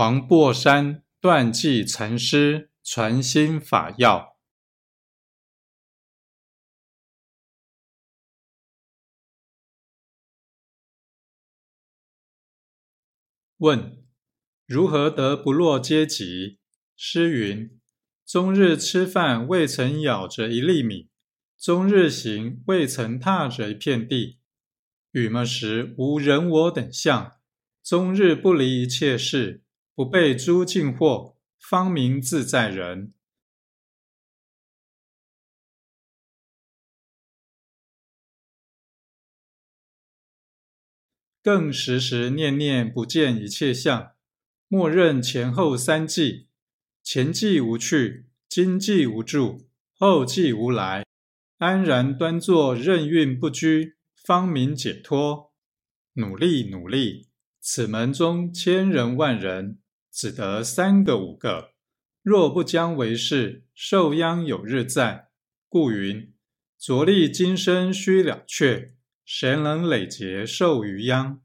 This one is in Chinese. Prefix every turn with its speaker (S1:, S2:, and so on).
S1: 黄檗山断际禅师传心法要。问：如何得不落阶级？诗云：终日吃饭未曾咬着一粒米，终日行未曾踏着一片地。与么时无人我等相？终日不离一切事，不被诸境惑，方名自在人。更时时念念不见一切相，默认前后三际，前际无去，今际无助，后际无来，安然端坐，任运不居，方明解脱。努力努力，此门中千人万人，只得三个五个。若不将为是，受殃有日在。故云：着力今生须了却。谁能累劫受余殃？